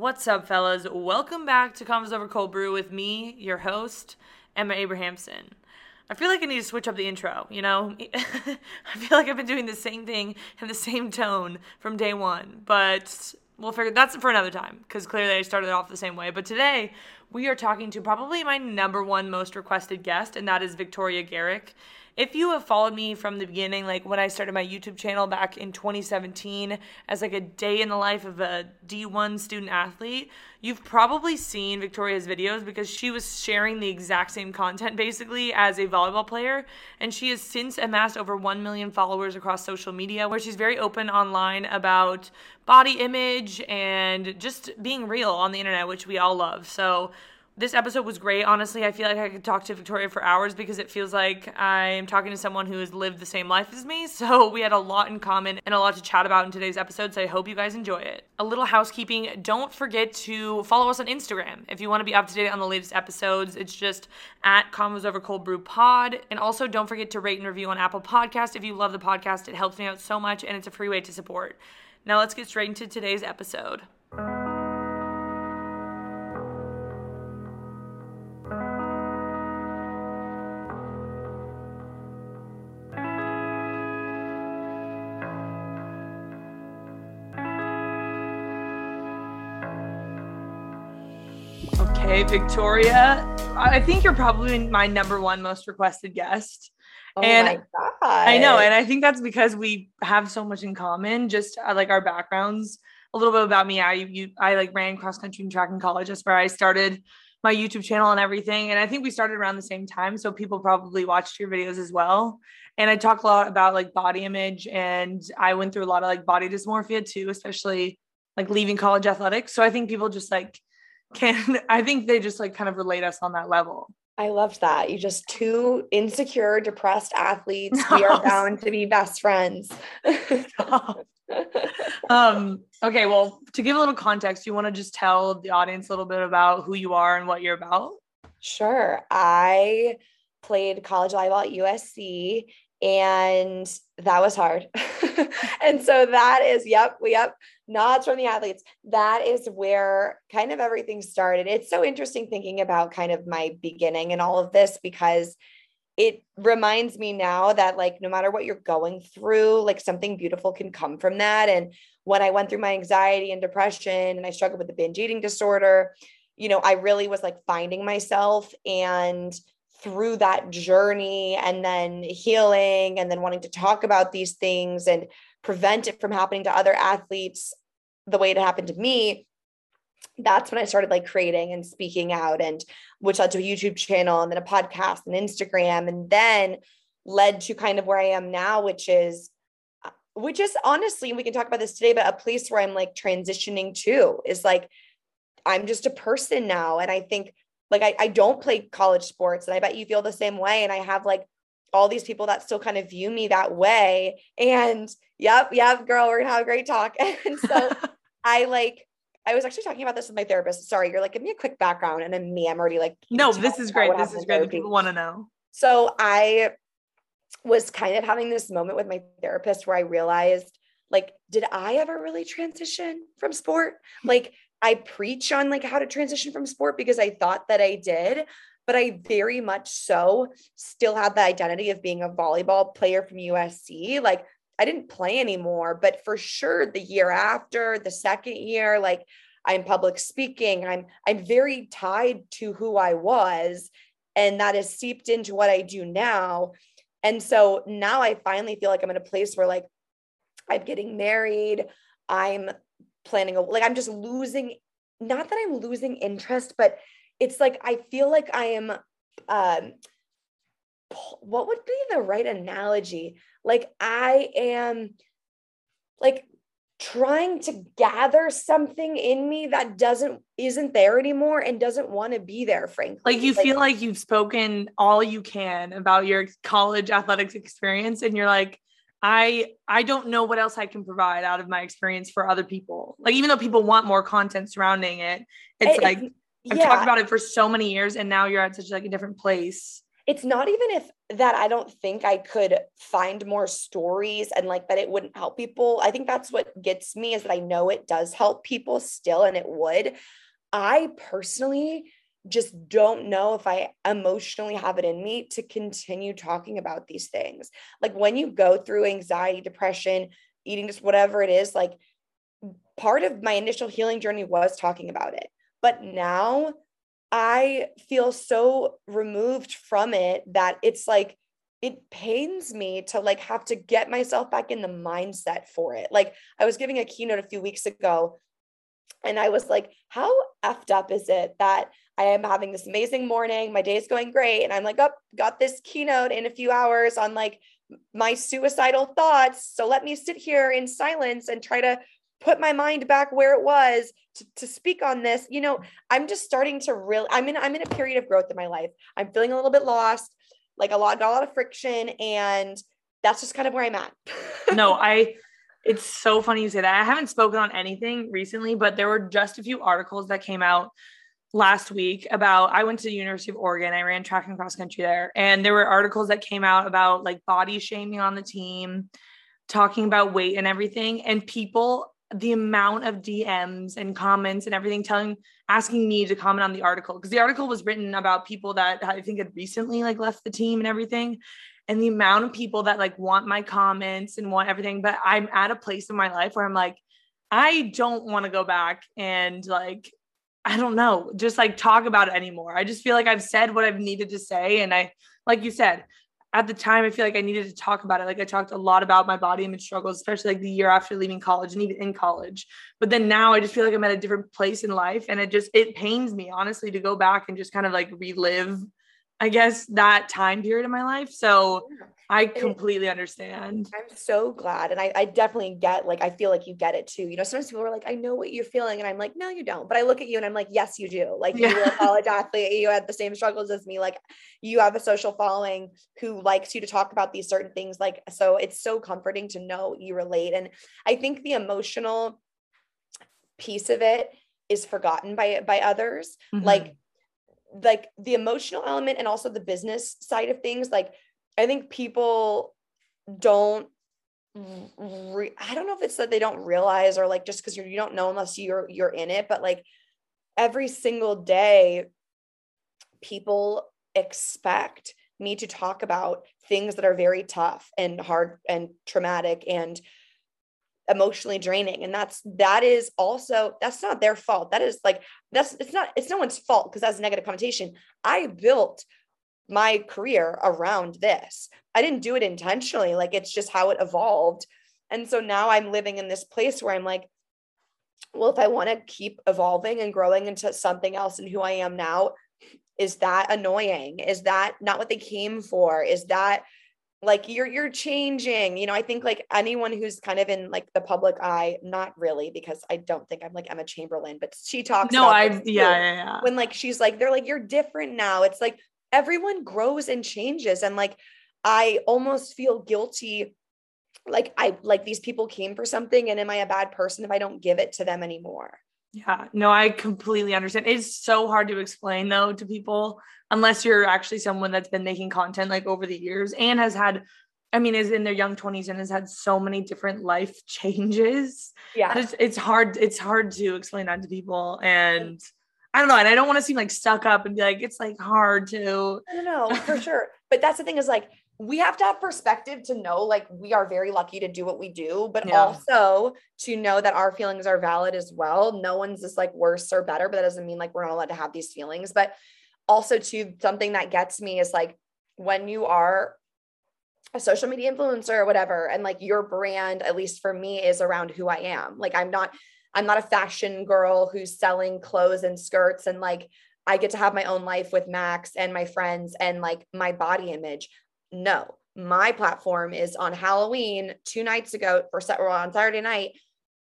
What's up, fellas? Welcome back to Convos Over Cold Brew with me, your host, Emma Abrahamson. I feel like I need to switch up the intro, you know? I feel like I've been doing the same thing in the same tone from day one, but we'll figure that's for another time because clearly I started off the same way. But today we are talking to probably my number one most requested guest, and that is Victoria Garrick if you have followed me from the beginning, like when I started my YouTube channel back in 2017 as like a day in the life of a D1 student athlete, you've probably seen Victoria's videos because she was sharing the exact same content basically as a volleyball player. And she has since amassed over 1 million followers across social media where she's very open online about body image and just being real on the internet, which we all love. So, this episode was great. Honestly, I feel like I could talk to Victoria for hours because it feels like I'm talking to someone who has lived the same life as me. So we had a lot in common and a lot to chat about in today's episode. So I hope you guys enjoy it. A little housekeeping don't forget to follow us on Instagram if you want to be up to date on the latest episodes. It's just at Convos Over Cold Brew Pod. And also don't forget to rate and review on Apple Podcast if you love the podcast. It helps me out so much and it's a free way to support. Now let's get straight into today's episode. Victoria, I think you're probably my number one most requested guest. Oh and my god. I know, and I think that's because we have so much in common, just uh, like our backgrounds. A little bit about me. I you I like ran cross country and track in college. That's where I started my YouTube channel and everything. And I think we started around the same time. So people probably watched your videos as well. And I talk a lot about like body image and I went through a lot of like body dysmorphia too, especially like leaving college athletics. So I think people just like can I think they just like kind of relate us on that level. I loved that. You just two insecure, depressed athletes. We are bound to be best friends. um okay well to give a little context you want to just tell the audience a little bit about who you are and what you're about sure i played college volleyball at usc and that was hard and so that is yep yep nods from the athletes. That is where kind of everything started. It's so interesting thinking about kind of my beginning and all of this because it reminds me now that like no matter what you're going through like something beautiful can come from that. And when i went through my anxiety and depression and i struggled with the binge eating disorder you know i really was like finding myself and through that journey and then healing and then wanting to talk about these things and prevent it from happening to other athletes the way it happened to me that's when I started like creating and speaking out and which led to a YouTube channel and then a podcast and Instagram and then led to kind of where I am now which is uh, which is honestly we can talk about this today but a place where I'm like transitioning to is like I'm just a person now. And I think like I, I don't play college sports and I bet you feel the same way. And I have like all these people that still kind of view me that way and yep yep girl we're gonna have a great talk and so I like I was actually talking about this with my therapist. Sorry, you're like, give me a quick background. And then me, I'm already like, no, this is great. This is great. People want to know. So I was kind of having this moment with my therapist where I realized, like, did I ever really transition from sport? Like, I preach on like how to transition from sport because I thought that I did, but I very much so still had the identity of being a volleyball player from USC. Like I didn't play anymore, but for sure the year after, the second year, like I'm public speaking, I'm I'm very tied to who I was and that is seeped into what I do now. And so now I finally feel like I'm in a place where like I'm getting married, I'm planning a like I'm just losing not that I'm losing interest, but it's like I feel like I am um what would be the right analogy? Like I am like trying to gather something in me that doesn't isn't there anymore and doesn't want to be there frankly like you like, feel like you've spoken all you can about your college athletics experience and you're like i i don't know what else i can provide out of my experience for other people like even though people want more content surrounding it it's it, like i've yeah. talked about it for so many years and now you're at such like a different place it's not even if that I don't think I could find more stories and like that it wouldn't help people. I think that's what gets me is that I know it does help people still and it would. I personally just don't know if I emotionally have it in me to continue talking about these things. Like when you go through anxiety, depression, eating just whatever it is, like part of my initial healing journey was talking about it. But now I feel so removed from it that it's like it pains me to like have to get myself back in the mindset for it. Like I was giving a keynote a few weeks ago and I was like, how effed up is it that I am having this amazing morning, my day is going great and I'm like, "Up, oh, got this keynote in a few hours on like my suicidal thoughts. So let me sit here in silence and try to put my mind back where it was to, speak on this you know i'm just starting to really i'm in i'm in a period of growth in my life i'm feeling a little bit lost like a lot got a lot of friction and that's just kind of where i'm at no i it's so funny you say that i haven't spoken on anything recently but there were just a few articles that came out last week about I went to the University of Oregon. I ran track and cross country there. And there were articles that came out about like body shaming on the team, talking about weight and everything. And people the amount of DMs and comments and everything telling asking me to comment on the article. Because the article was written about people that I think had recently like left the team and everything. And the amount of people that like want my comments and want everything. But I'm at a place in my life where I'm like I don't want to go back and like I don't know just like talk about it anymore. I just feel like I've said what I've needed to say. And I like you said at the time I feel like I needed to talk about it. Like I talked a lot about my body image struggles, especially like the year after leaving college and even in college. But then now I just feel like I'm at a different place in life and it just it pains me honestly to go back and just kind of like relive I guess that time period in my life. So I completely understand. I'm so glad. And I, I definitely get like, I feel like you get it too. You know, sometimes people are like, I know what you're feeling. And I'm like, no, you don't. But I look at you and I'm like, yes, you do. Like yeah. you're a college athlete. You had the same struggles as me. Like you have a social following who likes you to talk about these certain things. Like, so it's so comforting to know you relate. And I think the emotional piece of it is forgotten by by others. Mm-hmm. Like like the emotional element and also the business side of things like I think people don't re- I don't know if it's that they don't realize or like just because you don't know unless you're you're in it, but like every single day, people expect me to talk about things that are very tough and hard and traumatic and emotionally draining. And that's that is also that's not their fault. That is like that's it's not it's no one's fault because that's a negative connotation. I built my career around this. I didn't do it intentionally. Like it's just how it evolved. And so now I'm living in this place where I'm like, well, if I want to keep evolving and growing into something else and who I am now, is that annoying? Is that not what they came for? Is that like you're you're changing? You know, I think like anyone who's kind of in like the public eye, not really, because I don't think I'm like Emma Chamberlain, but she talks. No, I yeah, yeah, yeah. When like she's like, they're like, you're different now. It's like everyone grows and changes and like i almost feel guilty like i like these people came for something and am i a bad person if i don't give it to them anymore yeah no i completely understand it's so hard to explain though to people unless you're actually someone that's been making content like over the years and has had I mean, is in their young 20s and has had so many different life changes. Yeah. It's, it's hard, it's hard to explain that to people. And I don't know. And I don't want to seem like stuck up and be like, it's like hard to. I don't know for sure. But that's the thing is like, we have to have perspective to know like we are very lucky to do what we do, but yeah. also to know that our feelings are valid as well. No one's just like worse or better, but that doesn't mean like we're not allowed to have these feelings. But also, to something that gets me is like when you are a social media influencer or whatever, and like your brand, at least for me, is around who I am. Like, I'm not I'm not a fashion girl who's selling clothes and skirts and like I get to have my own life with Max and my friends and like my body image. No, my platform is on Halloween two nights ago for or on Saturday night.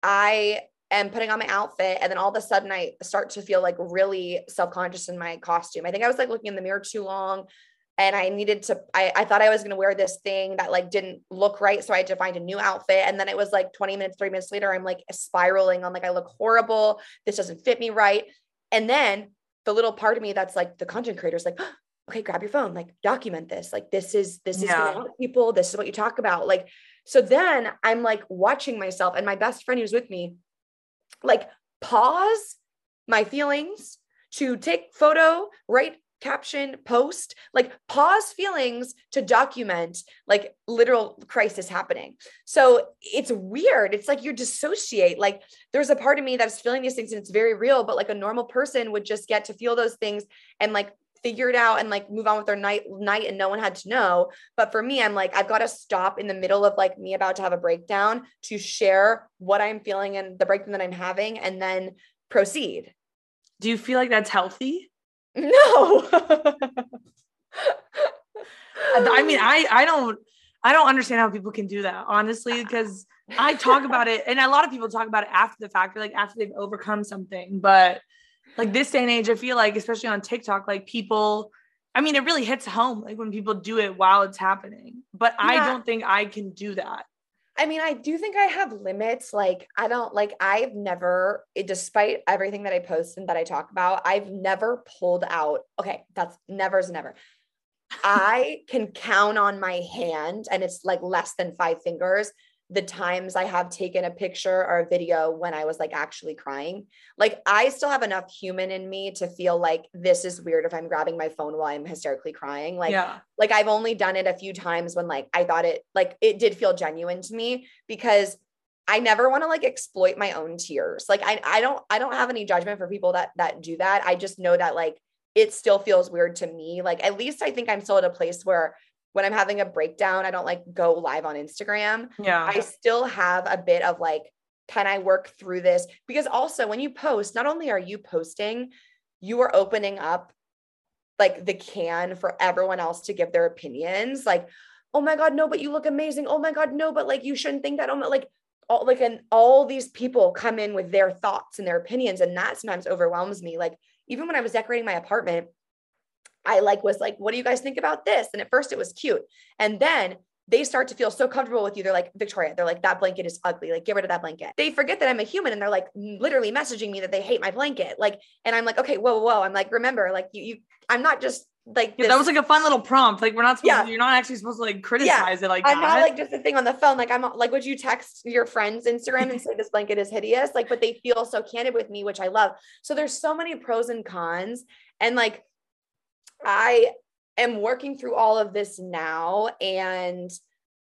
I am putting on my outfit and then all of a sudden I start to feel like really self-conscious in my costume. I think I was like looking in the mirror too long and I needed to I, I thought I was going to wear this thing that like didn't look right so I had to find a new outfit and then it was like 20 minutes three minutes later I'm like spiraling. On like I look horrible. This doesn't fit me right. And then the little part of me that's like the content creator is like okay grab your phone like document this. Like this is this is yeah. people. This is what you talk about. Like so then I'm like watching myself and my best friend who's with me like pause my feelings to take photo, write caption, post, like pause feelings to document like literal crisis happening. So it's weird. It's like you dissociate. Like there's a part of me that's feeling these things and it's very real, but like a normal person would just get to feel those things and like figure it out and like move on with their night night and no one had to know but for me i'm like i've got to stop in the middle of like me about to have a breakdown to share what i'm feeling and the breakdown that i'm having and then proceed do you feel like that's healthy no i mean i i don't i don't understand how people can do that honestly because i talk about it and a lot of people talk about it after the fact like after they've overcome something but like this day and age, I feel like, especially on TikTok, like people, I mean, it really hits home like when people do it while it's happening. But yeah. I don't think I can do that. I mean, I do think I have limits. Like, I don't like, I've never, despite everything that I post and that I talk about, I've never pulled out. Okay, that's never is never. I can count on my hand, and it's like less than five fingers the times I have taken a picture or a video when I was like actually crying. Like I still have enough human in me to feel like this is weird if I'm grabbing my phone while I'm hysterically crying. Like yeah. like I've only done it a few times when like I thought it like it did feel genuine to me because I never want to like exploit my own tears. Like I I don't I don't have any judgment for people that that do that. I just know that like it still feels weird to me. Like at least I think I'm still at a place where when I'm having a breakdown, I don't like go live on Instagram. Yeah. I still have a bit of like, can I work through this? Because also when you post, not only are you posting, you are opening up like the can for everyone else to give their opinions. Like, oh my God, no, but you look amazing. Oh my God, no, but like you shouldn't think that. Oh my, like all like and all these people come in with their thoughts and their opinions. And that sometimes overwhelms me. Like even when I was decorating my apartment, I like was like, what do you guys think about this? And at first it was cute. And then they start to feel so comfortable with you. They're like, Victoria, they're like, that blanket is ugly. Like, get rid of that blanket. They forget that I'm a human and they're like literally messaging me that they hate my blanket. Like, and I'm like, okay, whoa, whoa. I'm like, remember, like you, you, I'm not just like yeah, that was like a fun little prompt. Like we're not supposed yeah. to, you're not actually supposed to like criticize yeah. it like I'm that. not like just a thing on the phone. Like I'm like would you text your friends Instagram and say this blanket is hideous? Like, but they feel so candid with me, which I love. So there's so many pros and cons. And like I am working through all of this now and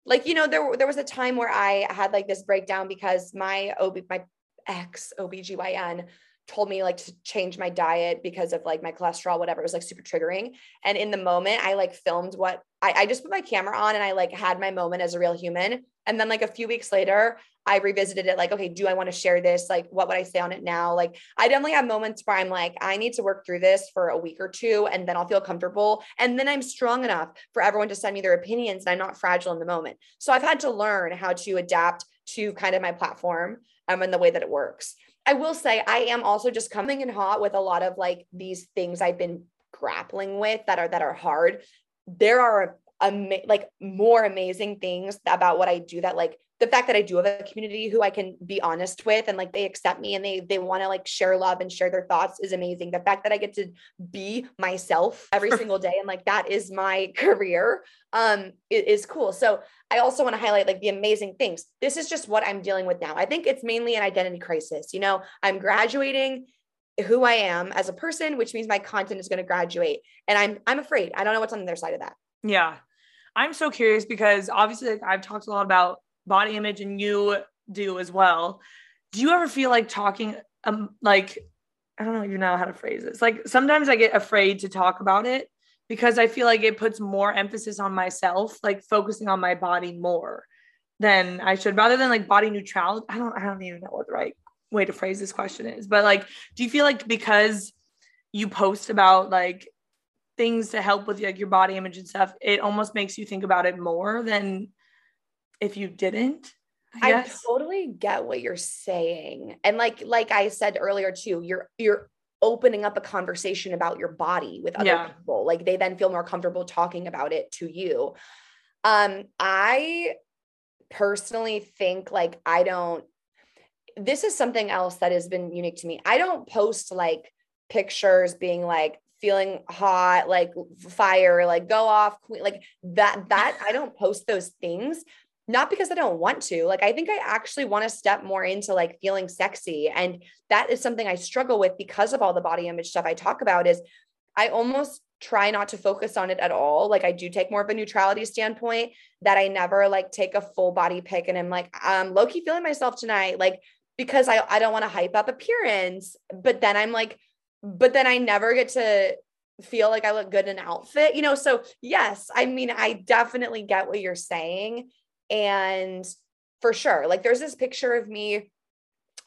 like you know there there was a time where I had like this breakdown because my OB my ex OBGYN told me like to change my diet because of like my cholesterol whatever. It was like super triggering. And in the moment I like filmed what I, I just put my camera on and I like had my moment as a real human. And then like a few weeks later I revisited it like, okay, do I want to share this? Like, what would I say on it now? Like, I definitely have moments where I'm like, I need to work through this for a week or two and then I'll feel comfortable. And then I'm strong enough for everyone to send me their opinions and I'm not fragile in the moment. So I've had to learn how to adapt to kind of my platform um, and the way that it works. I will say, I am also just coming in hot with a lot of like these things I've been grappling with that are that are hard. There are ama- like more amazing things about what I do that like the fact that I do have a community who I can be honest with and like they accept me and they they want to like share love and share their thoughts is amazing. The fact that I get to be myself every single day and like that is my career um is, cool. So I also want to highlight like the amazing things. This is just what I'm dealing with now. I think it's mainly an identity crisis. You know, I'm graduating who I am as a person, which means my content is going to graduate and I'm I'm afraid. I don't know what's on the other side of that. Yeah. I'm so curious because obviously like, I've talked a lot about body image and you do as well. Do you ever feel like talking um like I don't know even know how to phrase this. Like sometimes I get afraid to talk about it because I feel like it puts more emphasis on myself, like focusing on my body more than I should, rather than like body neutrality. I don't I don't even know what the right way to phrase this question is. But like, do you feel like because you post about like things to help with like your body image and stuff, it almost makes you think about it more than if you didn't? I, I totally get what you're saying. And like like I said earlier too, you're you're opening up a conversation about your body with other yeah. people. Like they then feel more comfortable talking about it to you. Um I personally think like I don't this is something else that has been unique to me. I don't post like pictures being like feeling hot, like fire, like go off, queen, like that. That I don't post those things, not because I don't want to. Like I think I actually want to step more into like feeling sexy, and that is something I struggle with because of all the body image stuff I talk about. Is I almost try not to focus on it at all. Like I do take more of a neutrality standpoint that I never like take a full body pic and I'm like, I'm low key feeling myself tonight. Like because I, I don't want to hype up appearance. But then I'm like, but then I never get to feel like I look good in an outfit, you know? So, yes, I mean, I definitely get what you're saying. And for sure, like there's this picture of me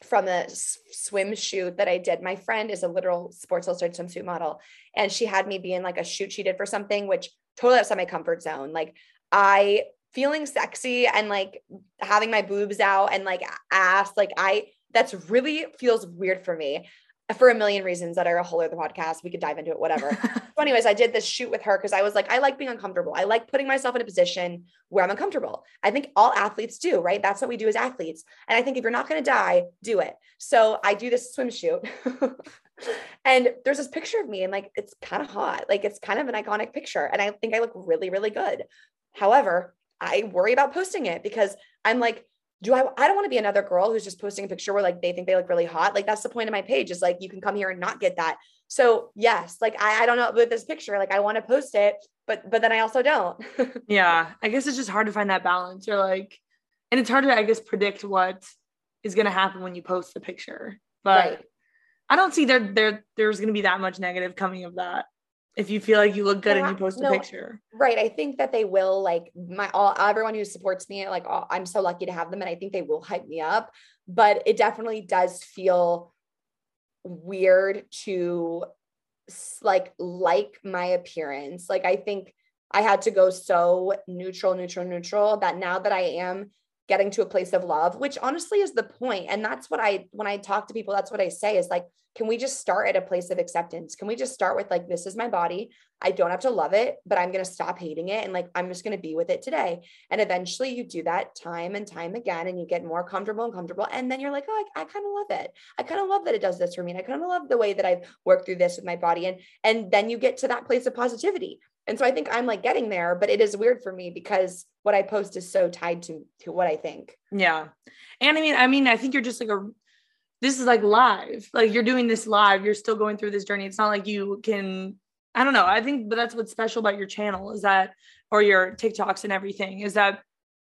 from a swim shoot that I did. My friend is a literal Sports Illustrated swimsuit model, and she had me be in like a shoot she did for something, which totally outside my comfort zone. Like, I feeling sexy and like having my boobs out and like ass, like I that's really feels weird for me for a million reasons that are a whole other podcast. We could dive into it, whatever. so, anyways, I did this shoot with her because I was like, I like being uncomfortable. I like putting myself in a position where I'm uncomfortable. I think all athletes do, right? That's what we do as athletes. And I think if you're not going to die, do it. So I do this swim shoot. and there's this picture of me, and like, it's kind of hot. Like, it's kind of an iconic picture. And I think I look really, really good. However, I worry about posting it because I'm like, do I I don't want to be another girl who's just posting a picture where like they think they look really hot. Like that's the point of my page is like you can come here and not get that. So yes, like I, I don't know with this picture, like I want to post it, but but then I also don't. yeah. I guess it's just hard to find that balance. You're like, and it's hard to, I guess, predict what is gonna happen when you post the picture. But right. I don't see there there there's gonna be that much negative coming of that if you feel like you look good yeah, and you post a picture. Right. I think that they will like my all everyone who supports me, like all, I'm so lucky to have them and I think they will hype me up. But it definitely does feel weird to like like my appearance. Like I think I had to go so neutral, neutral, neutral that now that I am getting to a place of love, which honestly is the. And that's what I, when I talk to people, that's what I say is like, can we just start at a place of acceptance? Can we just start with like, this is my body. I don't have to love it, but I'm going to stop hating it. And like, I'm just going to be with it today. And eventually you do that time and time again, and you get more comfortable and comfortable. And then you're like, oh, I, I kind of love it. I kind of love that it does this for me. And I kind of love the way that I've worked through this with my body. And, and then you get to that place of positivity. And so I think I'm like getting there, but it is weird for me because what I post is so tied to to what I think. Yeah. And I mean, I mean, I think you're just like a this is like live. Like you're doing this live. You're still going through this journey. It's not like you can I don't know. I think but that's what's special about your channel is that or your TikToks and everything is that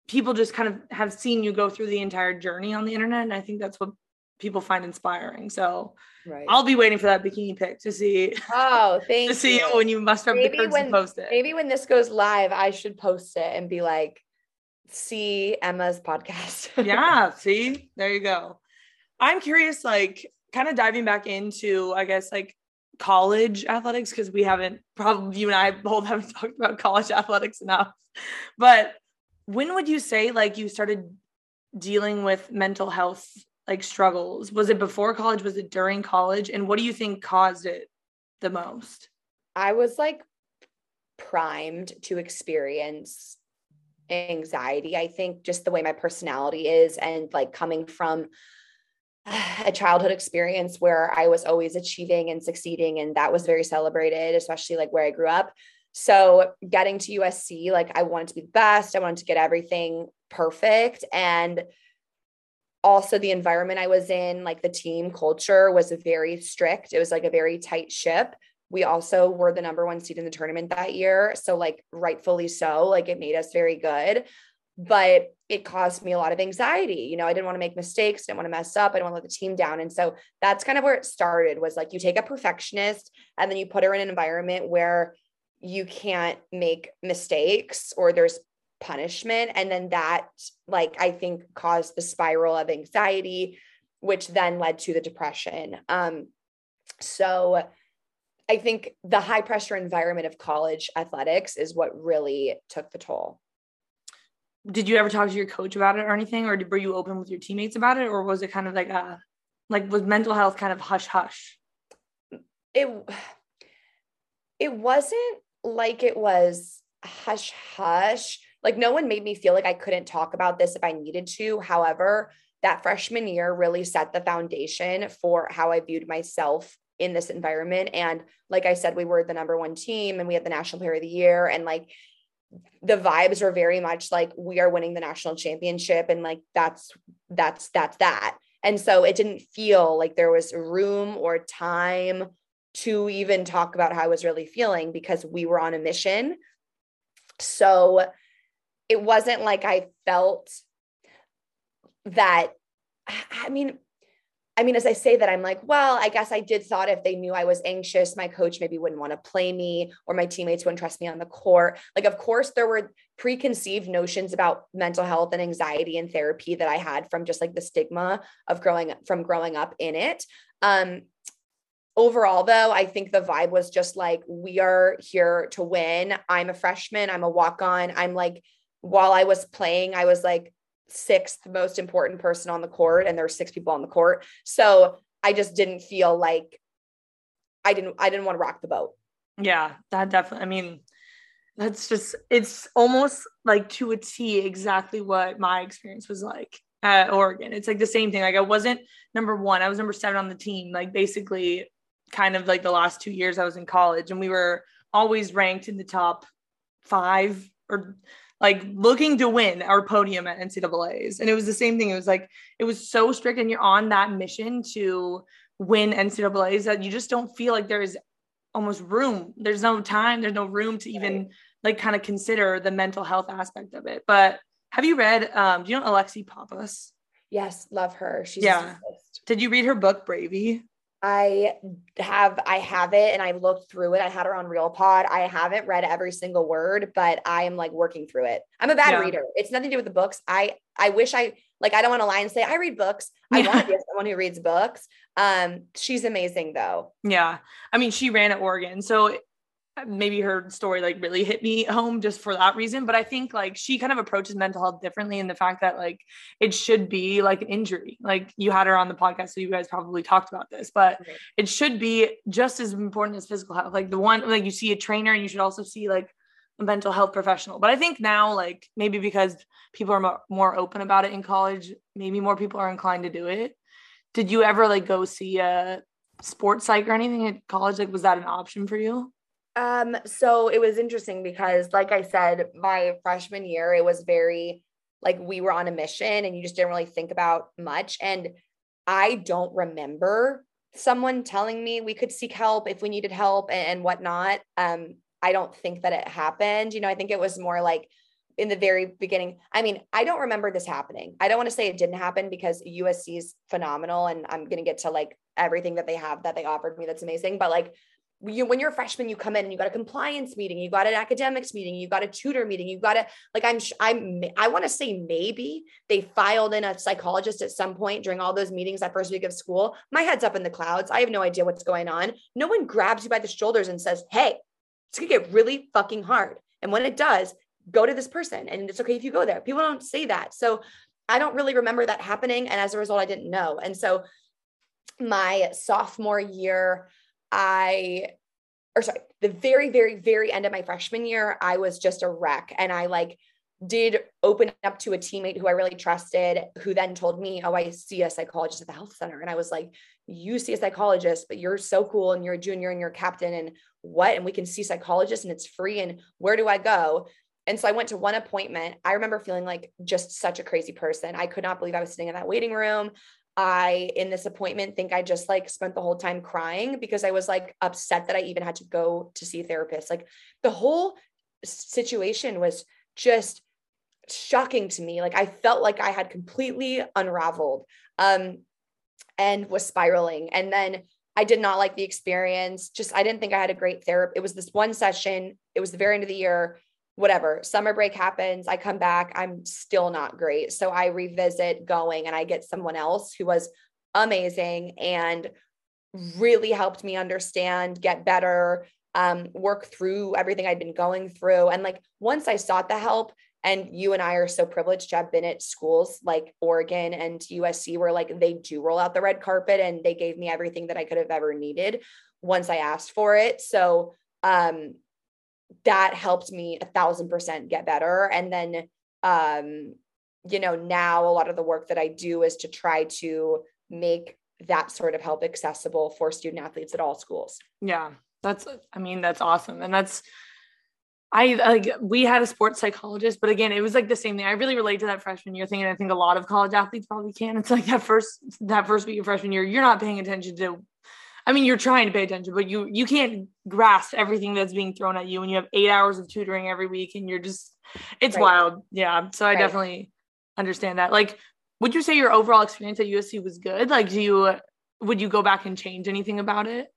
people just kind of have seen you go through the entire journey on the internet and I think that's what people find inspiring. So right. I'll be waiting for that bikini pic to see. Oh, thank you. to you. see when you must have maybe the when, post it. Maybe when this goes live, I should post it and be like, see Emma's podcast. yeah, see, there you go. I'm curious, like, kind of diving back into, I guess, like college athletics because we haven't probably you and I both haven't talked about college athletics enough. But when would you say like you started dealing with mental health like struggles? Was it before college? Was it during college? And what do you think caused it the most? I was like primed to experience anxiety. I think just the way my personality is and like coming from a childhood experience where I was always achieving and succeeding and that was very celebrated, especially like where I grew up. So getting to USC, like I wanted to be the best. I wanted to get everything perfect and also the environment I was in, like the team culture was very strict. It was like a very tight ship. We also were the number one seed in the tournament that year. So, like, rightfully so, like, it made us very good. But it caused me a lot of anxiety. You know, I didn't want to make mistakes, didn't want to mess up, I didn't want to let the team down. And so that's kind of where it started was like you take a perfectionist and then you put her in an environment where you can't make mistakes or there's punishment. And then that like i think caused the spiral of anxiety which then led to the depression. Um so i think the high pressure environment of college athletics is what really took the toll. Did you ever talk to your coach about it or anything, or were you open with your teammates about it, or was it kind of like a like was mental health kind of hush hush? It it wasn't like it was hush hush. Like no one made me feel like I couldn't talk about this if I needed to. However, that freshman year really set the foundation for how I viewed myself in this environment. And like I said, we were the number one team and we had the national player of the year. And like the vibes were very much like we are winning the national championship. And like that's that's that's that. And so it didn't feel like there was room or time to even talk about how I was really feeling because we were on a mission. So it wasn't like I felt that, I mean, I mean, as I say that, I'm like, well, I guess I did thought if they knew I was anxious, my coach maybe wouldn't want to play me or my teammates wouldn't trust me on the court. Like, of course, there were preconceived notions about mental health and anxiety and therapy that I had from just like the stigma of growing from growing up in it. Um, overall though i think the vibe was just like we are here to win i'm a freshman i'm a walk on i'm like while i was playing i was like sixth most important person on the court and there were six people on the court. So i just didn't feel like i didn't i didn't want to rock the boat. Yeah that definitely i mean that's just it's almost like to a t exactly what my experience was like at oregon. It's like the same thing like i wasn't number one i was number seven on the team like basically kind of like the last two years I was in college, and we were always ranked in the top five or like looking to win our podium at NCAA's. And it was the same thing. It was like, it was so strict, and you're on that mission to win NCAA's that you just don't feel like there is almost room. There's no time, there's no room to even like kind of consider the mental health aspect of it. But have you read, um, do you know Alexi Pappas? Yes, love her. She's yeah. Did you read her book, Bravey? I have I have it and I looked through it. I had her on Real Pod. I haven't read every single word, but I am like working through it. I'm a bad yeah. reader. It's nothing to do with the books. I I wish I like I don't want to lie and say I read books. I want to be someone who reads books. Um she's amazing though. Yeah. I mean, she ran at Oregon. So maybe her story like really hit me home just for that reason but i think like she kind of approaches mental health differently in the fact that like it should be like an injury. Like you had her on the podcast so you guys probably talked about this but okay. it should be just as important as physical health. Like the one like you see a trainer and you should also see like a mental health professional. But i think now like maybe because people are more, more open about it in college maybe more people are inclined to do it. Did you ever like go see a sports psych or anything at college? Like was that an option for you um, so it was interesting because, like I said, my freshman year, it was very like we were on a mission and you just didn't really think about much. And I don't remember someone telling me we could seek help if we needed help and, and whatnot. Um, I don't think that it happened. You know, I think it was more like in the very beginning. I mean, I don't remember this happening. I don't want to say it didn't happen because USC is phenomenal and I'm going to get to like everything that they have that they offered me that's amazing. But like you when you're a freshman you come in and you got a compliance meeting you got an academics meeting you got a tutor meeting you got a like i'm i'm i want to say maybe they filed in a psychologist at some point during all those meetings that first week of school. My head's up in the clouds. I have no idea what's going on. No one grabs you by the shoulders and says hey it's gonna get really fucking hard. And when it does go to this person and it's okay if you go there. People don't say that. So i don't really remember that happening. And as a result i didn't know. And so my sophomore year I, or sorry, the very, very, very end of my freshman year, I was just a wreck. And I like did open up to a teammate who I really trusted, who then told me, Oh, I see a psychologist at the health center. And I was like, You see a psychologist, but you're so cool and you're a junior and you're a captain. And what? And we can see psychologists and it's free. And where do I go? And so I went to one appointment. I remember feeling like just such a crazy person. I could not believe I was sitting in that waiting room. I, in this appointment, think I just like spent the whole time crying because I was like upset that I even had to go to see a therapist. Like the whole situation was just shocking to me. Like I felt like I had completely unraveled um, and was spiraling. And then I did not like the experience. Just, I didn't think I had a great therapist. It was this one session, it was the very end of the year whatever summer break happens i come back i'm still not great so i revisit going and i get someone else who was amazing and really helped me understand get better um, work through everything i'd been going through and like once i sought the help and you and I are so privileged to have been at schools like Oregon and USC where like they do roll out the red carpet and they gave me everything that I could have ever needed once I asked for it. So um that helped me a thousand percent get better. And then um, you know, now a lot of the work that I do is to try to make that sort of help accessible for student athletes at all schools. Yeah. That's I mean, that's awesome. And that's I like we had a sports psychologist, but again, it was like the same thing. I really relate to that freshman year thing, and I think a lot of college athletes probably can. It's like that first that first week of freshman year, you're not paying attention to. I mean, you're trying to pay attention, but you you can't grasp everything that's being thrown at you, and you have eight hours of tutoring every week, and you're just it's right. wild. Yeah, so I right. definitely understand that. Like, would you say your overall experience at USC was good? Like, do you would you go back and change anything about it?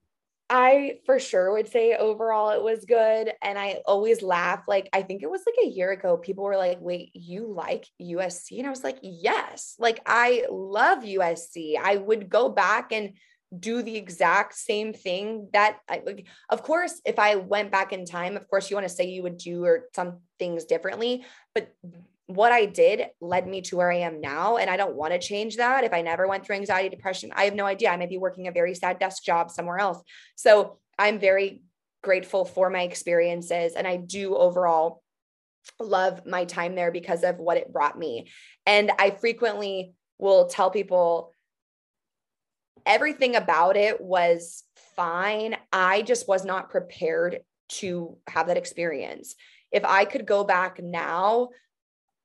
I for sure would say overall it was good. And I always laugh. Like, I think it was like a year ago, people were like, wait, you like USC? And I was like, yes. Like, I love USC. I would go back and do the exact same thing that I like. Of course, if I went back in time, of course, you want to say you would do or some things differently. But what I did led me to where I am now. And I don't want to change that. If I never went through anxiety, depression, I have no idea. I might be working a very sad desk job somewhere else. So I'm very grateful for my experiences. And I do overall love my time there because of what it brought me. And I frequently will tell people everything about it was fine. I just was not prepared to have that experience. If I could go back now,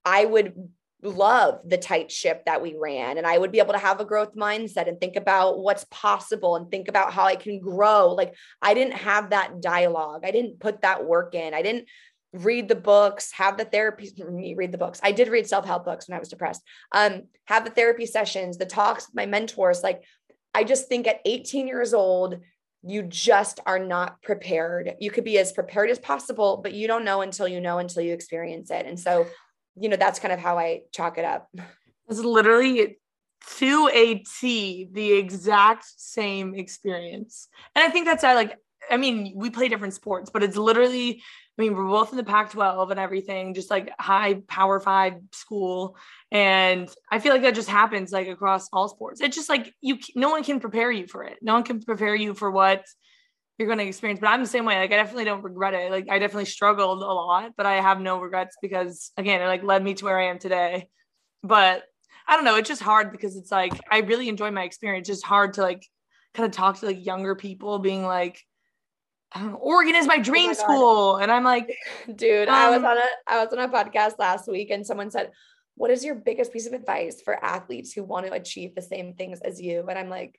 I would love the tight ship that we ran and I would be able to have a growth mindset and think about what's possible and think about how I can grow. Like I didn't have that dialogue. I didn't put that work in. I didn't read the books, have the therapy me read the books. I did read self-help books when I was depressed. Um have the therapy sessions, the talks with my mentors. Like I just think at 18 years old you just are not prepared. You could be as prepared as possible, but you don't know until you know until you experience it. And so you know, that's kind of how I chalk it up. It's literally to a T the exact same experience. And I think that's I like, I mean, we play different sports, but it's literally, I mean, we're both in the Pac 12 and everything, just like high power five school. And I feel like that just happens like across all sports. It's just like you, no one can prepare you for it. No one can prepare you for what you're going to experience. But I'm the same way. Like I definitely don't regret it. Like I definitely struggled a lot, but I have no regrets because again, it like led me to where I am today. But I don't know. It's just hard because it's like I really enjoy my experience. It's just hard to like kind of talk to like younger people, being like, know, Oregon is my dream oh my school, and I'm like, dude, um, I was um, on a I was on a podcast last week, and someone said, "What is your biggest piece of advice for athletes who want to achieve the same things as you?" And I'm like,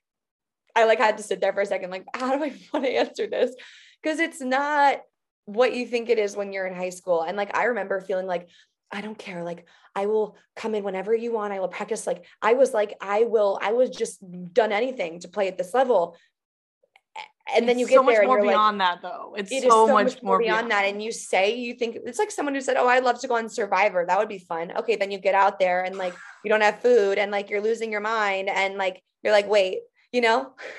I like had to sit there for a second, like, how do I want to answer this? Because it's not what you think it is when you're in high school. And like, I remember feeling like, I don't care. Like, I will come in whenever you want. I will practice. Like, I was like, I will, I was just done anything to play at this level. And then you get so there much more and beyond like, that though. It's it so, so, much, much more beyond, beyond that. And you say you think it's like someone who said, Oh, I'd love to go on Survivor. That would be fun. Okay, then you get out there and like you don't have food and like you're losing your mind and like you're like, wait, you know?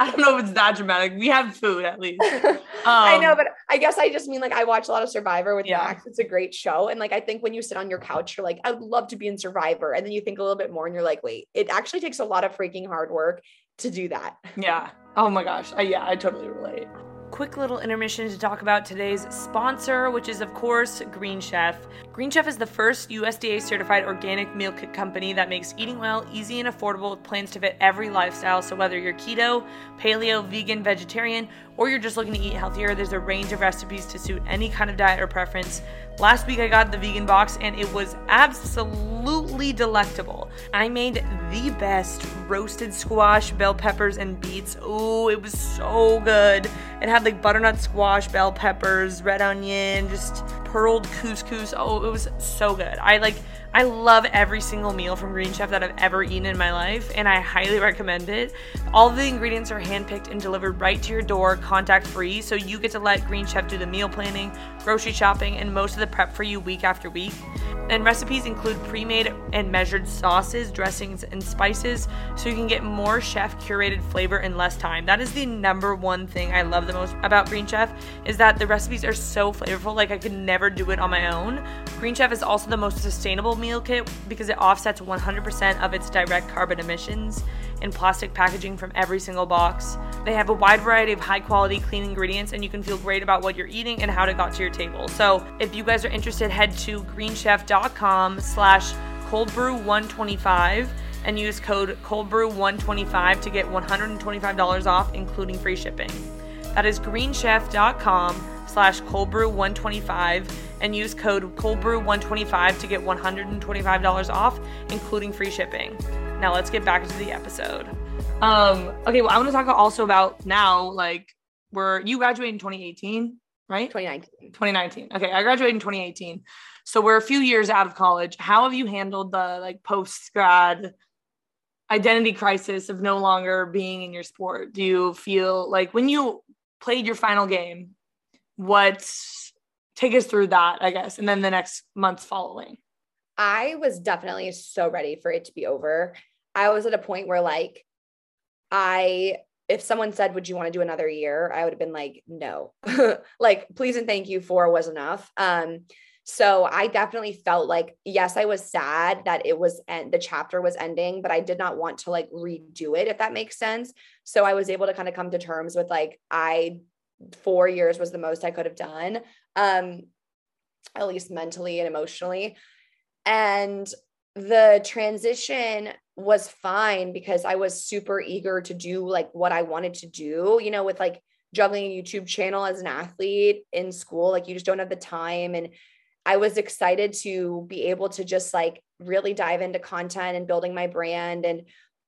I don't know if it's that dramatic. We have food at least. Um, I know, but I guess I just mean like I watch a lot of Survivor with yeah. Max. It's a great show. And like I think when you sit on your couch, you're like, I would love to be in Survivor. And then you think a little bit more and you're like, wait, it actually takes a lot of freaking hard work to do that. Yeah. Oh my gosh. I, yeah, I totally relate quick little intermission to talk about today's sponsor, which is, of course, Green Chef. Green Chef is the first USDA certified organic meal kit company that makes eating well easy and affordable with plans to fit every lifestyle. So, whether you're keto, paleo, vegan, vegetarian, or you're just looking to eat healthier, there's a range of recipes to suit any kind of diet or preference. Last week I got the vegan box and it was absolutely delectable. I made the best roasted squash, bell peppers, and beets. Oh, it was so good. It had like butternut squash, bell peppers, red onion, just pearled couscous. Oh, it was so good. I like I love every single meal from Green Chef that I've ever eaten in my life, and I highly recommend it. All the ingredients are handpicked and delivered right to your door, contact free, so you get to let Green Chef do the meal planning, grocery shopping, and most of the prep for you week after week. And recipes include pre made and measured sauces, dressings, and spices, so you can get more chef curated flavor in less time. That is the number one thing I love the most about Green Chef is that the recipes are so flavorful. Like I could never never do it on my own. Green Chef is also the most sustainable meal kit because it offsets 100% of its direct carbon emissions in plastic packaging from every single box. They have a wide variety of high quality clean ingredients and you can feel great about what you're eating and how it got to your table. So if you guys are interested, head to greenchef.com slash coldbrew125 and use code coldbrew125 to get $125 off, including free shipping. That is greenchef.com slash coldbrew125 and use code coldbrew125 to get $125 off, including free shipping. Now let's get back into the episode. Um, okay, well, I want to talk also about now, like, we're you graduated in 2018, right? 2019. 2019. Okay, I graduated in 2018. So we're a few years out of college. How have you handled the like post grad identity crisis of no longer being in your sport? Do you feel like when you played your final game, what take us through that, I guess, and then the next months following? I was definitely so ready for it to be over. I was at a point where like I if someone said, Would you want to do another year? I would have been like, No. like, please and thank you for was enough. Um, so I definitely felt like, yes, I was sad that it was and the chapter was ending, but I did not want to like redo it, if that makes sense. So I was able to kind of come to terms with like, I four years was the most I could have done, um, at least mentally and emotionally. And the transition was fine because I was super eager to do like what I wanted to do, you know, with like juggling a YouTube channel as an athlete in school. Like you just don't have the time. And I was excited to be able to just like really dive into content and building my brand. And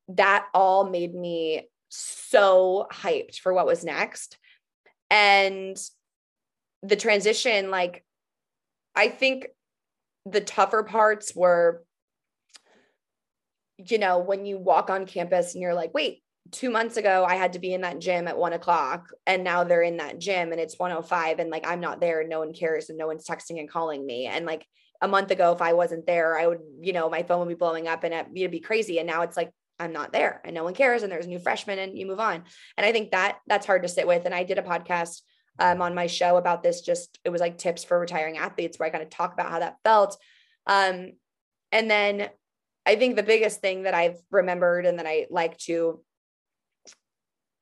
that all made me so hyped for what was next. And the transition, like, I think the tougher parts were, you know, when you walk on campus and you're like, wait, two months ago I had to be in that gym at one o'clock and now they're in that gym and it's 105 and like I'm not there and no one cares and no one's texting and calling me. And like a month ago, if I wasn't there, I would, you know, my phone would be blowing up and it'd be crazy. And now it's like I'm not there and no one cares and there's new freshmen and you move on. And I think that that's hard to sit with. And I did a podcast um, on my show about this, just it was like tips for retiring athletes where I kind of talk about how that felt. Um, and then I think the biggest thing that I've remembered and that I like to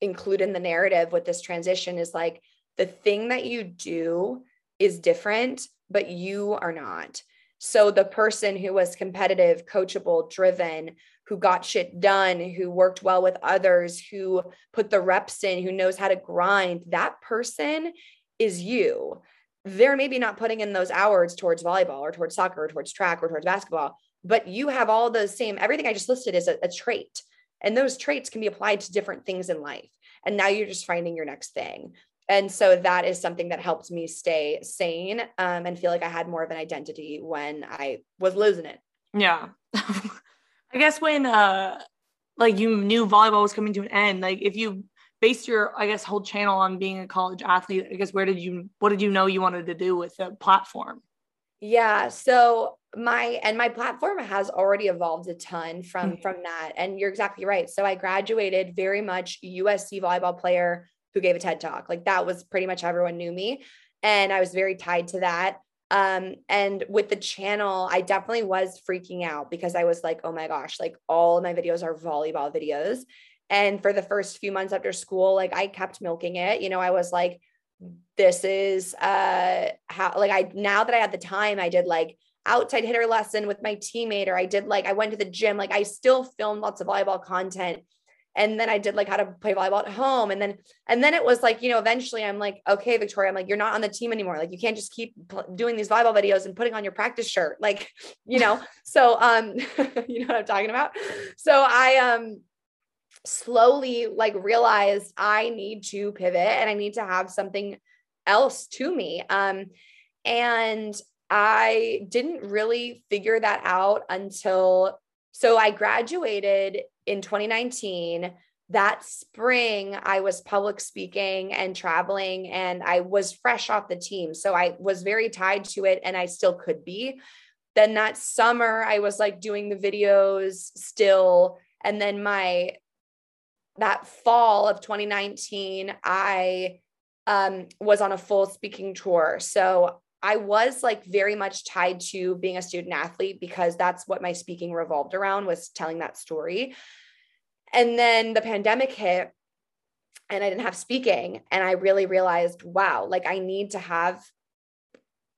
include in the narrative with this transition is like the thing that you do is different, but you are not. So the person who was competitive, coachable, driven, who got shit done, who worked well with others, who put the reps in, who knows how to grind, that person is you. They're maybe not putting in those hours towards volleyball or towards soccer or towards track or towards basketball, but you have all those same, everything I just listed is a, a trait. And those traits can be applied to different things in life. And now you're just finding your next thing. And so that is something that helped me stay sane um, and feel like I had more of an identity when I was losing it. Yeah. I guess when uh like you knew volleyball was coming to an end, like if you based your I guess whole channel on being a college athlete, I guess where did you what did you know you wanted to do with the platform? Yeah, so my and my platform has already evolved a ton from mm-hmm. from that and you're exactly right so i graduated very much usc volleyball player who gave a ted talk like that was pretty much everyone knew me and i was very tied to that um and with the channel i definitely was freaking out because i was like oh my gosh like all my videos are volleyball videos and for the first few months after school like i kept milking it you know i was like this is uh how like i now that i had the time i did like outside hitter lesson with my teammate, or I did like, I went to the gym. Like I still filmed lots of volleyball content. And then I did like how to play volleyball at home. And then, and then it was like, you know, eventually I'm like, okay, Victoria, I'm like, you're not on the team anymore. Like you can't just keep doing these volleyball videos and putting on your practice shirt. Like, you know, so, um, you know what I'm talking about? So I, um, slowly like realized I need to pivot and I need to have something else to me. Um, and I didn't really figure that out until so I graduated in 2019. That spring, I was public speaking and traveling, and I was fresh off the team. So I was very tied to it, and I still could be. Then that summer, I was like doing the videos still. And then my that fall of 2019, I um, was on a full speaking tour. So I was like very much tied to being a student athlete because that's what my speaking revolved around was telling that story. And then the pandemic hit and I didn't have speaking and I really realized, wow, like I need to have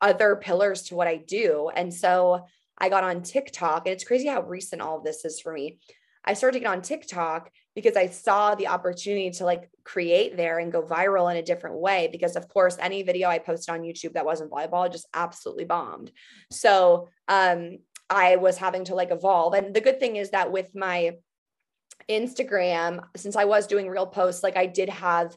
other pillars to what I do. And so I got on TikTok and it's crazy how recent all of this is for me. I started to get on TikTok because I saw the opportunity to like create there and go viral in a different way. Because, of course, any video I posted on YouTube that wasn't volleyball just absolutely bombed. So, um, I was having to like evolve. And the good thing is that with my Instagram, since I was doing real posts, like I did have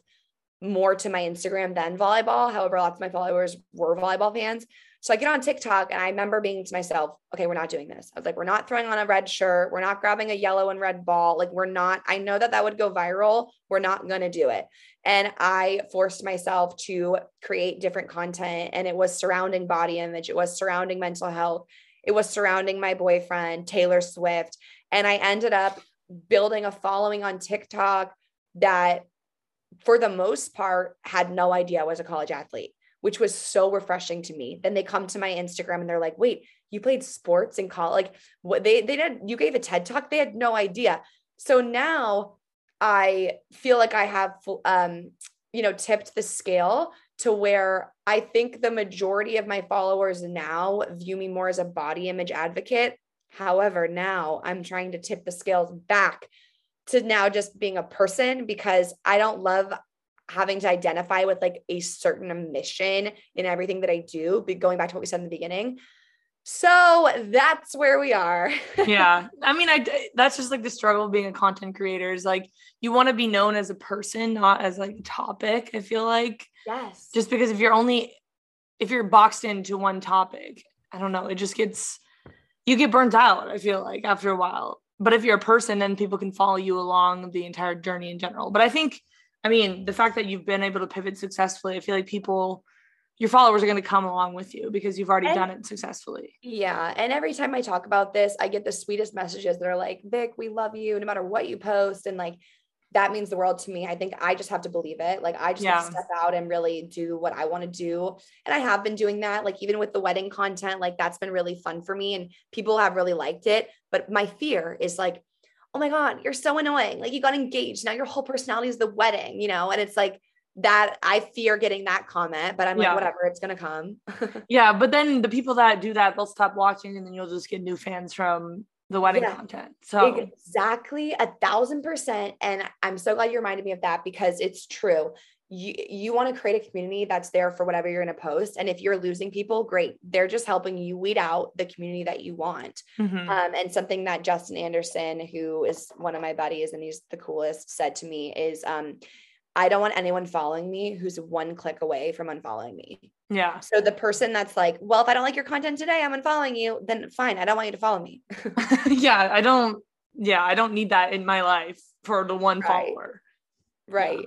more to my Instagram than volleyball. However, lots of my followers were volleyball fans. So I get on TikTok and I remember being to myself, okay, we're not doing this. I was like, we're not throwing on a red shirt. We're not grabbing a yellow and red ball. Like, we're not, I know that that would go viral. We're not going to do it. And I forced myself to create different content and it was surrounding body image, it was surrounding mental health, it was surrounding my boyfriend, Taylor Swift. And I ended up building a following on TikTok that, for the most part, had no idea I was a college athlete which was so refreshing to me. Then they come to my Instagram and they're like, wait, you played sports in college. Like what they they did you gave a TED talk. They had no idea. So now I feel like I have um, you know, tipped the scale to where I think the majority of my followers now view me more as a body image advocate. However, now I'm trying to tip the scales back to now just being a person because I don't love having to identify with like a certain mission in everything that I do, but going back to what we said in the beginning. So that's where we are. yeah. I mean, I that's just like the struggle of being a content creator is like you want to be known as a person, not as like a topic. I feel like. Yes. Just because if you're only if you're boxed into one topic, I don't know, it just gets you get burnt out, I feel like after a while. But if you're a person, then people can follow you along the entire journey in general. But I think I mean, the fact that you've been able to pivot successfully, I feel like people, your followers are going to come along with you because you've already and, done it successfully. Yeah. And every time I talk about this, I get the sweetest messages that are like, Vic, we love you no matter what you post. And like, that means the world to me. I think I just have to believe it. Like I just yeah. have to step out and really do what I want to do. And I have been doing that. Like even with the wedding content, like that's been really fun for me and people have really liked it. But my fear is like, oh my God, you're so annoying. Like you got engaged. Now your whole personality is the wedding, you know? And it's like that I fear getting that comment, but I'm like, whatever, it's gonna come. yeah. But then the people that do that, they'll stop watching and then you'll just get new fans from the wedding yeah, content. So exactly a thousand percent. And I'm so glad you reminded me of that because it's true you you want to create a community that's there for whatever you're going to post and if you're losing people great they're just helping you weed out the community that you want mm-hmm. um, and something that justin anderson who is one of my buddies and he's the coolest said to me is um, i don't want anyone following me who's one click away from unfollowing me yeah so the person that's like well if i don't like your content today i'm unfollowing you then fine i don't want you to follow me yeah i don't yeah i don't need that in my life for the one right. follower right yeah.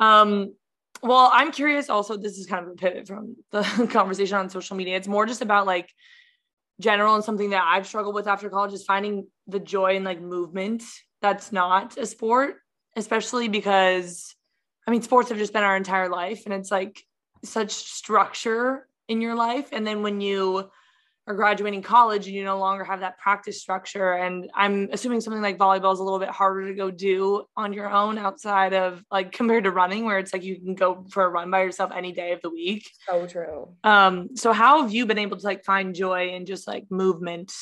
Um, well, I'm curious also, this is kind of a pivot from the conversation on social media. It's more just about like general and something that I've struggled with after college is finding the joy in like movement that's not a sport, especially because I mean, sports have just been our entire life and it's like such structure in your life. And then when you are graduating college and you no longer have that practice structure. And I'm assuming something like volleyball is a little bit harder to go do on your own outside of like compared to running, where it's like you can go for a run by yourself any day of the week. So true. Um, so how have you been able to like find joy in just like movement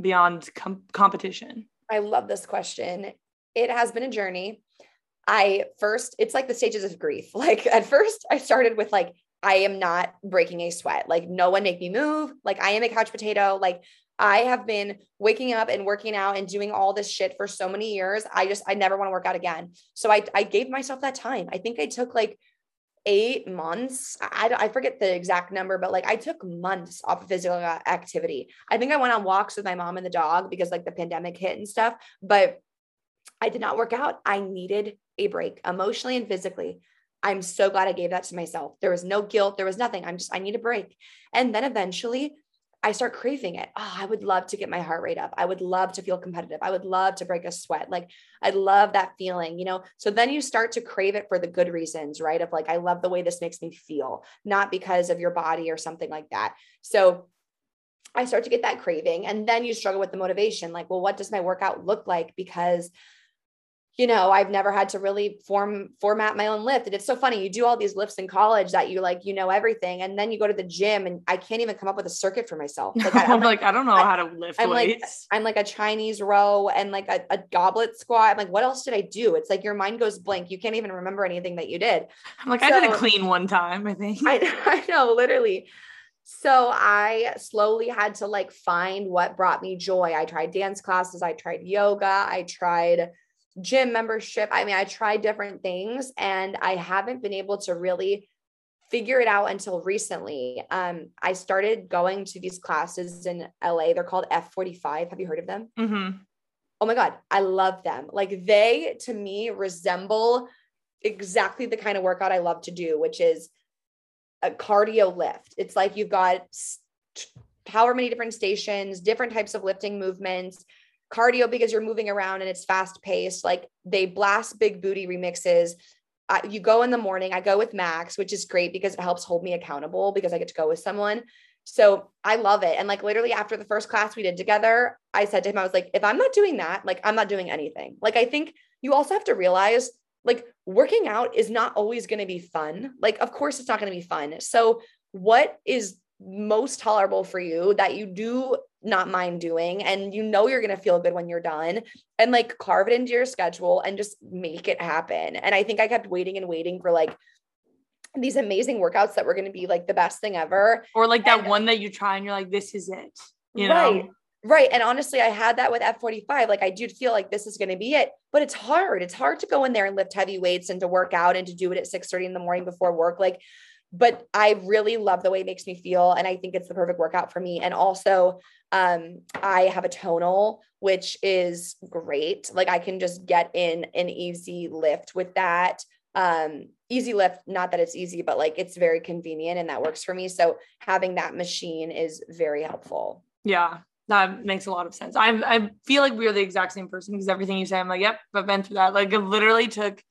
beyond com- competition? I love this question. It has been a journey. I first, it's like the stages of grief. Like at first, I started with like, I am not breaking a sweat. Like, no one make me move. Like, I am a couch potato. Like, I have been waking up and working out and doing all this shit for so many years. I just, I never want to work out again. So I, I gave myself that time. I think I took like eight months. I, I forget the exact number, but like I took months off of physical activity. I think I went on walks with my mom and the dog because like the pandemic hit and stuff, but I did not work out. I needed a break emotionally and physically. I'm so glad I gave that to myself. There was no guilt. There was nothing. I'm just, I need a break. And then eventually I start craving it. Oh, I would love to get my heart rate up. I would love to feel competitive. I would love to break a sweat. Like I love that feeling, you know? So then you start to crave it for the good reasons, right? Of like, I love the way this makes me feel, not because of your body or something like that. So I start to get that craving. And then you struggle with the motivation. Like, well, what does my workout look like? Because you know, I've never had to really form format my own lift. And it's so funny. You do all these lifts in college that you like, you know everything, and then you go to the gym, and I can't even come up with a circuit for myself. Like, I, am like, I don't know I, how to lift I'm weights. Like, I'm like a Chinese row and like a, a, goblet squat. I'm like, what else did I do? It's like your mind goes blank. You can't even remember anything that you did. I'm like, so, I did a clean one time. I think. I, I know, literally. So I slowly had to like find what brought me joy. I tried dance classes. I tried yoga. I tried gym membership. I mean, I tried different things and I haven't been able to really figure it out until recently. Um, I started going to these classes in LA. They're called F45. Have you heard of them? Mm-hmm. Oh my God, I love them. Like they, to me, resemble exactly the kind of workout I love to do, which is a cardio lift. It's like you've got however many different stations, different types of lifting movements cardio because you're moving around and it's fast paced. Like they blast big booty remixes. You go in the morning. I go with Max, which is great because it helps hold me accountable because I get to go with someone. So I love it. And like literally after the first class we did together, I said to him, I was like, if I'm not doing that, like I'm not doing anything. Like I think you also have to realize like working out is not always going to be fun. Like, of course, it's not going to be fun. So, what is most tolerable for you that you do not mind doing and you know you're going to feel good when you're done and like carve it into your schedule and just make it happen. And i think i kept waiting and waiting for like these amazing workouts that were going to be like the best thing ever. Or like that and, one that you try and you're like this is it you know? Right right and honestly i had that with f45 like i do feel like this is going to be it but it's hard it's hard to go in there and lift heavy weights and to work out and to do it at 6 30 in the morning before work like but I really love the way it makes me feel. And I think it's the perfect workout for me. And also, um, I have a tonal, which is great. Like I can just get in an easy lift with that. Um, easy lift, not that it's easy, but like it's very convenient and that works for me. So having that machine is very helpful. Yeah. That makes a lot of sense. I I feel like we are the exact same person because everything you say, I'm like, yep, I've been through that. Like it literally took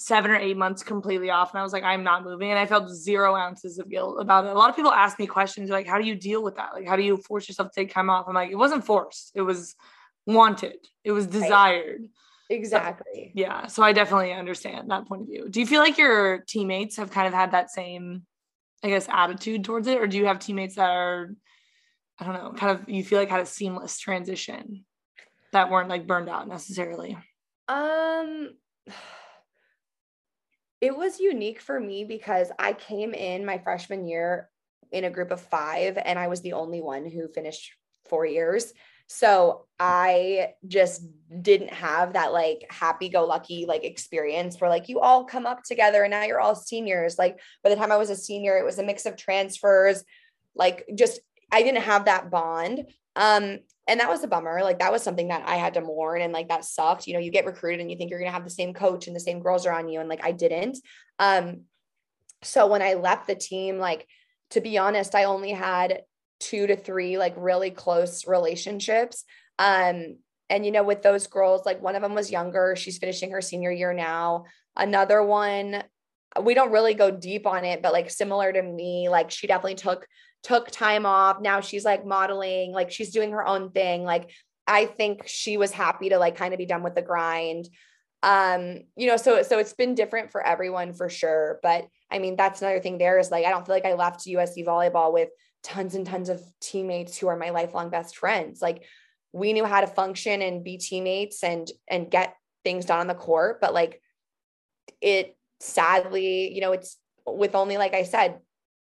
seven or eight months completely off. And I was like, I'm not moving. And I felt zero ounces of guilt about it. A lot of people ask me questions like, how do you deal with that? Like, how do you force yourself to take time off? I'm like, it wasn't forced. It was wanted. It was desired. Right. Exactly. So, yeah. So I definitely understand that point of view. Do you feel like your teammates have kind of had that same, I guess, attitude towards it? Or do you have teammates that are, I don't know, kind of, you feel like had a seamless transition that weren't like burned out necessarily? Um, it was unique for me because I came in my freshman year in a group of five, and I was the only one who finished four years. So I just didn't have that like happy go lucky like experience where like you all come up together and now you're all seniors. Like by the time I was a senior, it was a mix of transfers, like just I didn't have that bond. Um, and that was a bummer. Like that was something that I had to mourn and like that sucked. You know, you get recruited and you think you're gonna have the same coach and the same girls around you. And like I didn't. Um, so when I left the team, like to be honest, I only had two to three like really close relationships. Um, and you know, with those girls, like one of them was younger, she's finishing her senior year now. Another one, we don't really go deep on it, but like similar to me, like she definitely took took time off. Now she's like modeling, like she's doing her own thing. Like I think she was happy to like kind of be done with the grind. Um, you know, so so it's been different for everyone for sure. But I mean, that's another thing there is like I don't feel like I left USC volleyball with tons and tons of teammates who are my lifelong best friends. Like we knew how to function and be teammates and and get things done on the court, but like it sadly, you know, it's with only like I said,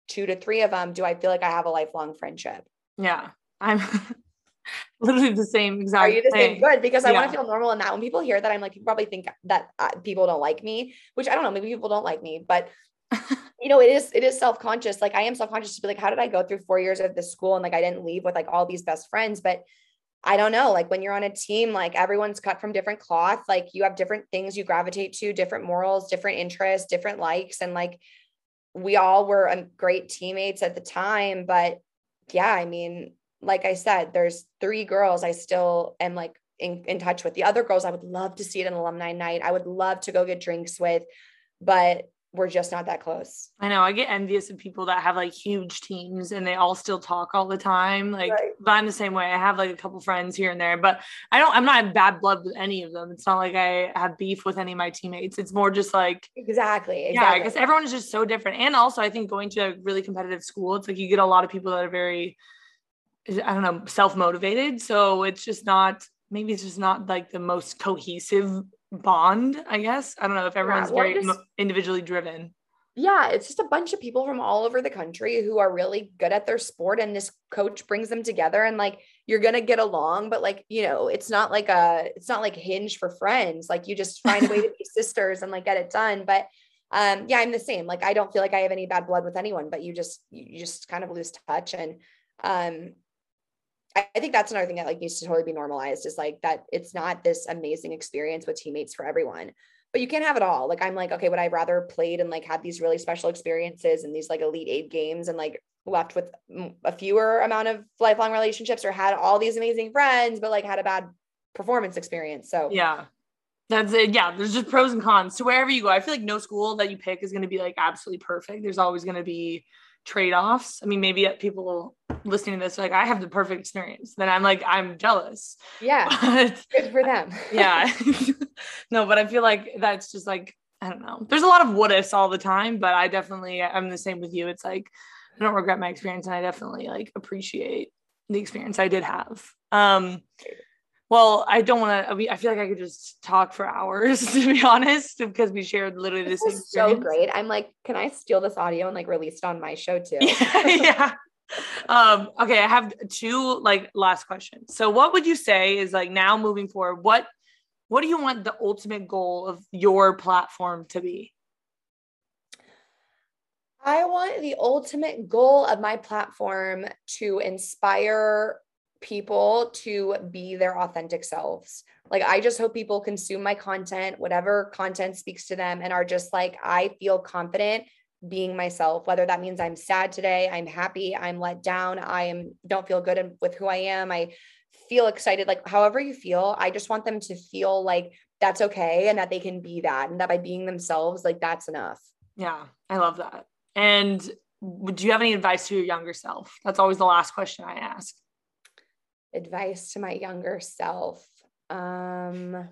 two to three of them, do I feel like I have a lifelong friendship? Yeah. I'm literally the same exact Are you the thing. same? Good, because I Yeah. want to feel normal in that. When people hear that, I'm like, you probably think that uh, people don't like me, which I don't know. Maybe people don't like me, but you know, it is it is self conscious. Like I am self conscious to be like, how did I go through four years of this school and like I didn't leave with like all these best friends, but I don't know. Like when you're on a team, like everyone's cut from different cloth. Like you have different things you gravitate to, different morals, different interests, different likes, and like we all were um, great teammates at the time. But yeah, I mean, like I said, there's three girls I still am like in, in touch with. The other girls, I would love to see it an alumni night. I would love to go get drinks with, but we're just not that close. I know I get envious of people that have like huge teams and they all still talk all the time. Like, Right. but I'm the same way. I have like a couple friends here and there, but I don't, I'm not in bad blood with any of them. It's not like I have beef with any of my teammates. It's more just like, Exactly. yeah, I exactly. guess everyone is just so different. And also, I think going to a really competitive school, it's like you get a lot of people that are very, I don't know, self motivated. So it's just not, maybe it's just not like the most cohesive bond, I guess. I don't know if everyone's well, very just- individually driven. yeah, it's just a bunch of people from all over the country who are really good at their sport and this coach brings them together and like you're going to get along but like, you know, it's not like a it's not like hinge for friends. Like you just find a way to be sisters and like get it done, but um yeah, I'm the same. Like I don't feel like I have any bad blood with anyone, but you just you just kind of lose touch and um I think that's another thing that like needs to totally be normalized is like that it's not this amazing experience with teammates for everyone but you can't have it all. Like I'm like, okay, would I rather played and like had these really special experiences and these like elite eight games and like left with a fewer amount of lifelong relationships or had all these amazing friends, but like had a bad performance experience. So Yeah. That's it. Yeah. There's just pros and cons to wherever you go. I feel like no school that you pick is going to be like absolutely perfect. There's always going to be trade offs. I mean, maybe uh, people listening to this, like, I have the perfect experience. Then I'm like, I'm jealous. yeah, But good for them. yeah. no, but I feel like that's just like, I don't know. There's a lot of what ifs all the time, but I definitely, I'm the same with you. It's like, I don't regret my experience and I definitely like appreciate the experience I did have. Um, well, I don't want to. I feel like I could just talk for hours, to be honest, because we shared literally This same. is so great. I'm like, can I steal this audio and like release it on my show too? Yeah, yeah. Um, okay, I have two like last questions. So, what would you say is like now moving forward? What What do you want the ultimate goal of your platform to be? I want the ultimate goal of my platform to inspire people to be their authentic selves. Like, I just hope people consume my content, whatever content speaks to them, and are just like, I feel confident being myself, whether that means I'm sad today, I'm happy, I'm let down, I am don't feel good with who I am, I feel excited, like however you feel, I just want them to feel like that's okay and that they can be that and that by being themselves, like that's enough. Yeah, I love that. And would you have any advice to your younger self? That's always the last question I ask. advice to my younger self um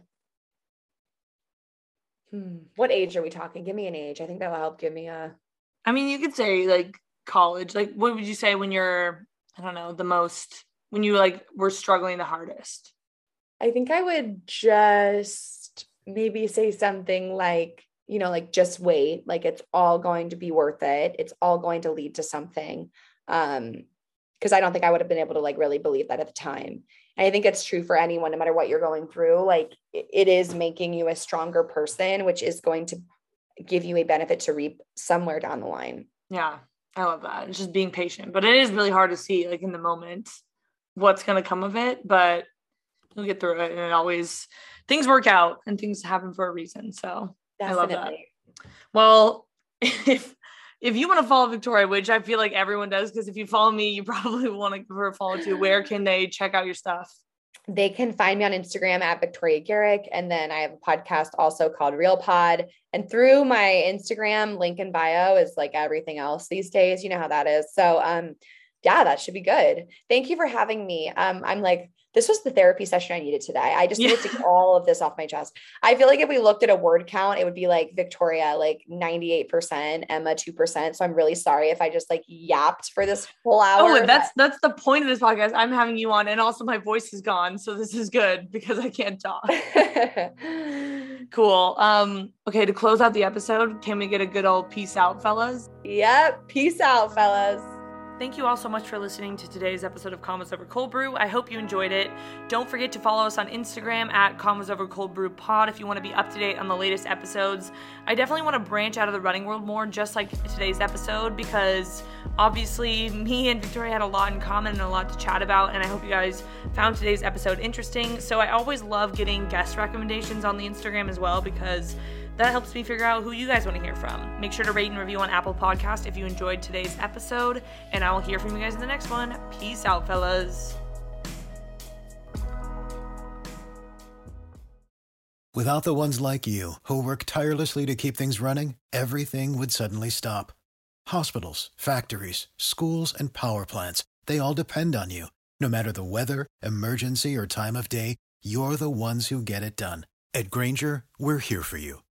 hmm, what age are we talking? Give me an age. I think that will help. Give me a I mean, you could say like college. Like, what would you say when you're, I don't know, the most, when you like were struggling the hardest? i think i would just maybe say something like you know like just wait. Like it's all going to be worth it. It's all going to lead to something. Um because i don't think i would have been able to like really believe that at the time and i think it's true for anyone no matter what you're going through like it- is making you a stronger person which is going to give you a benefit to reap somewhere down the line Yeah, I love that. It's just being patient, but it is really hard to see like in the moment what's going to come of it, but you'll get through it and it always things work out and things happen for a reason. So, I love that. Well, if if you want to follow Victoria, which I feel like everyone does because if you follow me, you probably want to give her a follow too. Where can they check out your stuff? they can find me on Instagram at Victoria Garrick. And then I have a podcast also called Real Pod. And through my Instagram link in bio is like everything else these days. You know how that is. So um yeah, that should be good. Thank you for having me. Um, I'm like, this was the therapy session I needed today. I just yeah. needed to get all of this off my chest. I feel like if we looked at a word count, it would be like Victoria, like 98%, Emma, 2%. So I'm really sorry if I just like yapped for this whole oh, hour. Oh, that's that's the point of this podcast. I'm having you on, and also my voice is gone. So this is good because I can't talk. cool. Um, okay, to close out the episode, can we get a good old peace out, fellas? Yep. Peace out, fellas. Thank you all so much for listening to today's episode of Convos Over Cold Brew. I hope you enjoyed it. Don't forget to follow us on Instagram at Convos Over Cold Brew Pod if you want to be up to date on the latest episodes. I definitely want to branch out of the running world more, just like today's episode, because obviously me and Victoria had a lot in common and a lot to chat about, and I hope you guys found today's episode interesting. So I always love getting guest recommendations on the Instagram as well because that helps me figure out who you guys want to hear from. Make sure to rate and review on Apple Podcast if you enjoyed today's episode, and I will hear from you guys in the next one. Peace out, fellas. Without the ones like you, who work tirelessly to keep things running, everything would suddenly stop. Hospitals, factories, schools, and power plants, they all depend on you. No matter the weather, emergency, or time of day, you're the ones who get it done. At Grainger, we're here for you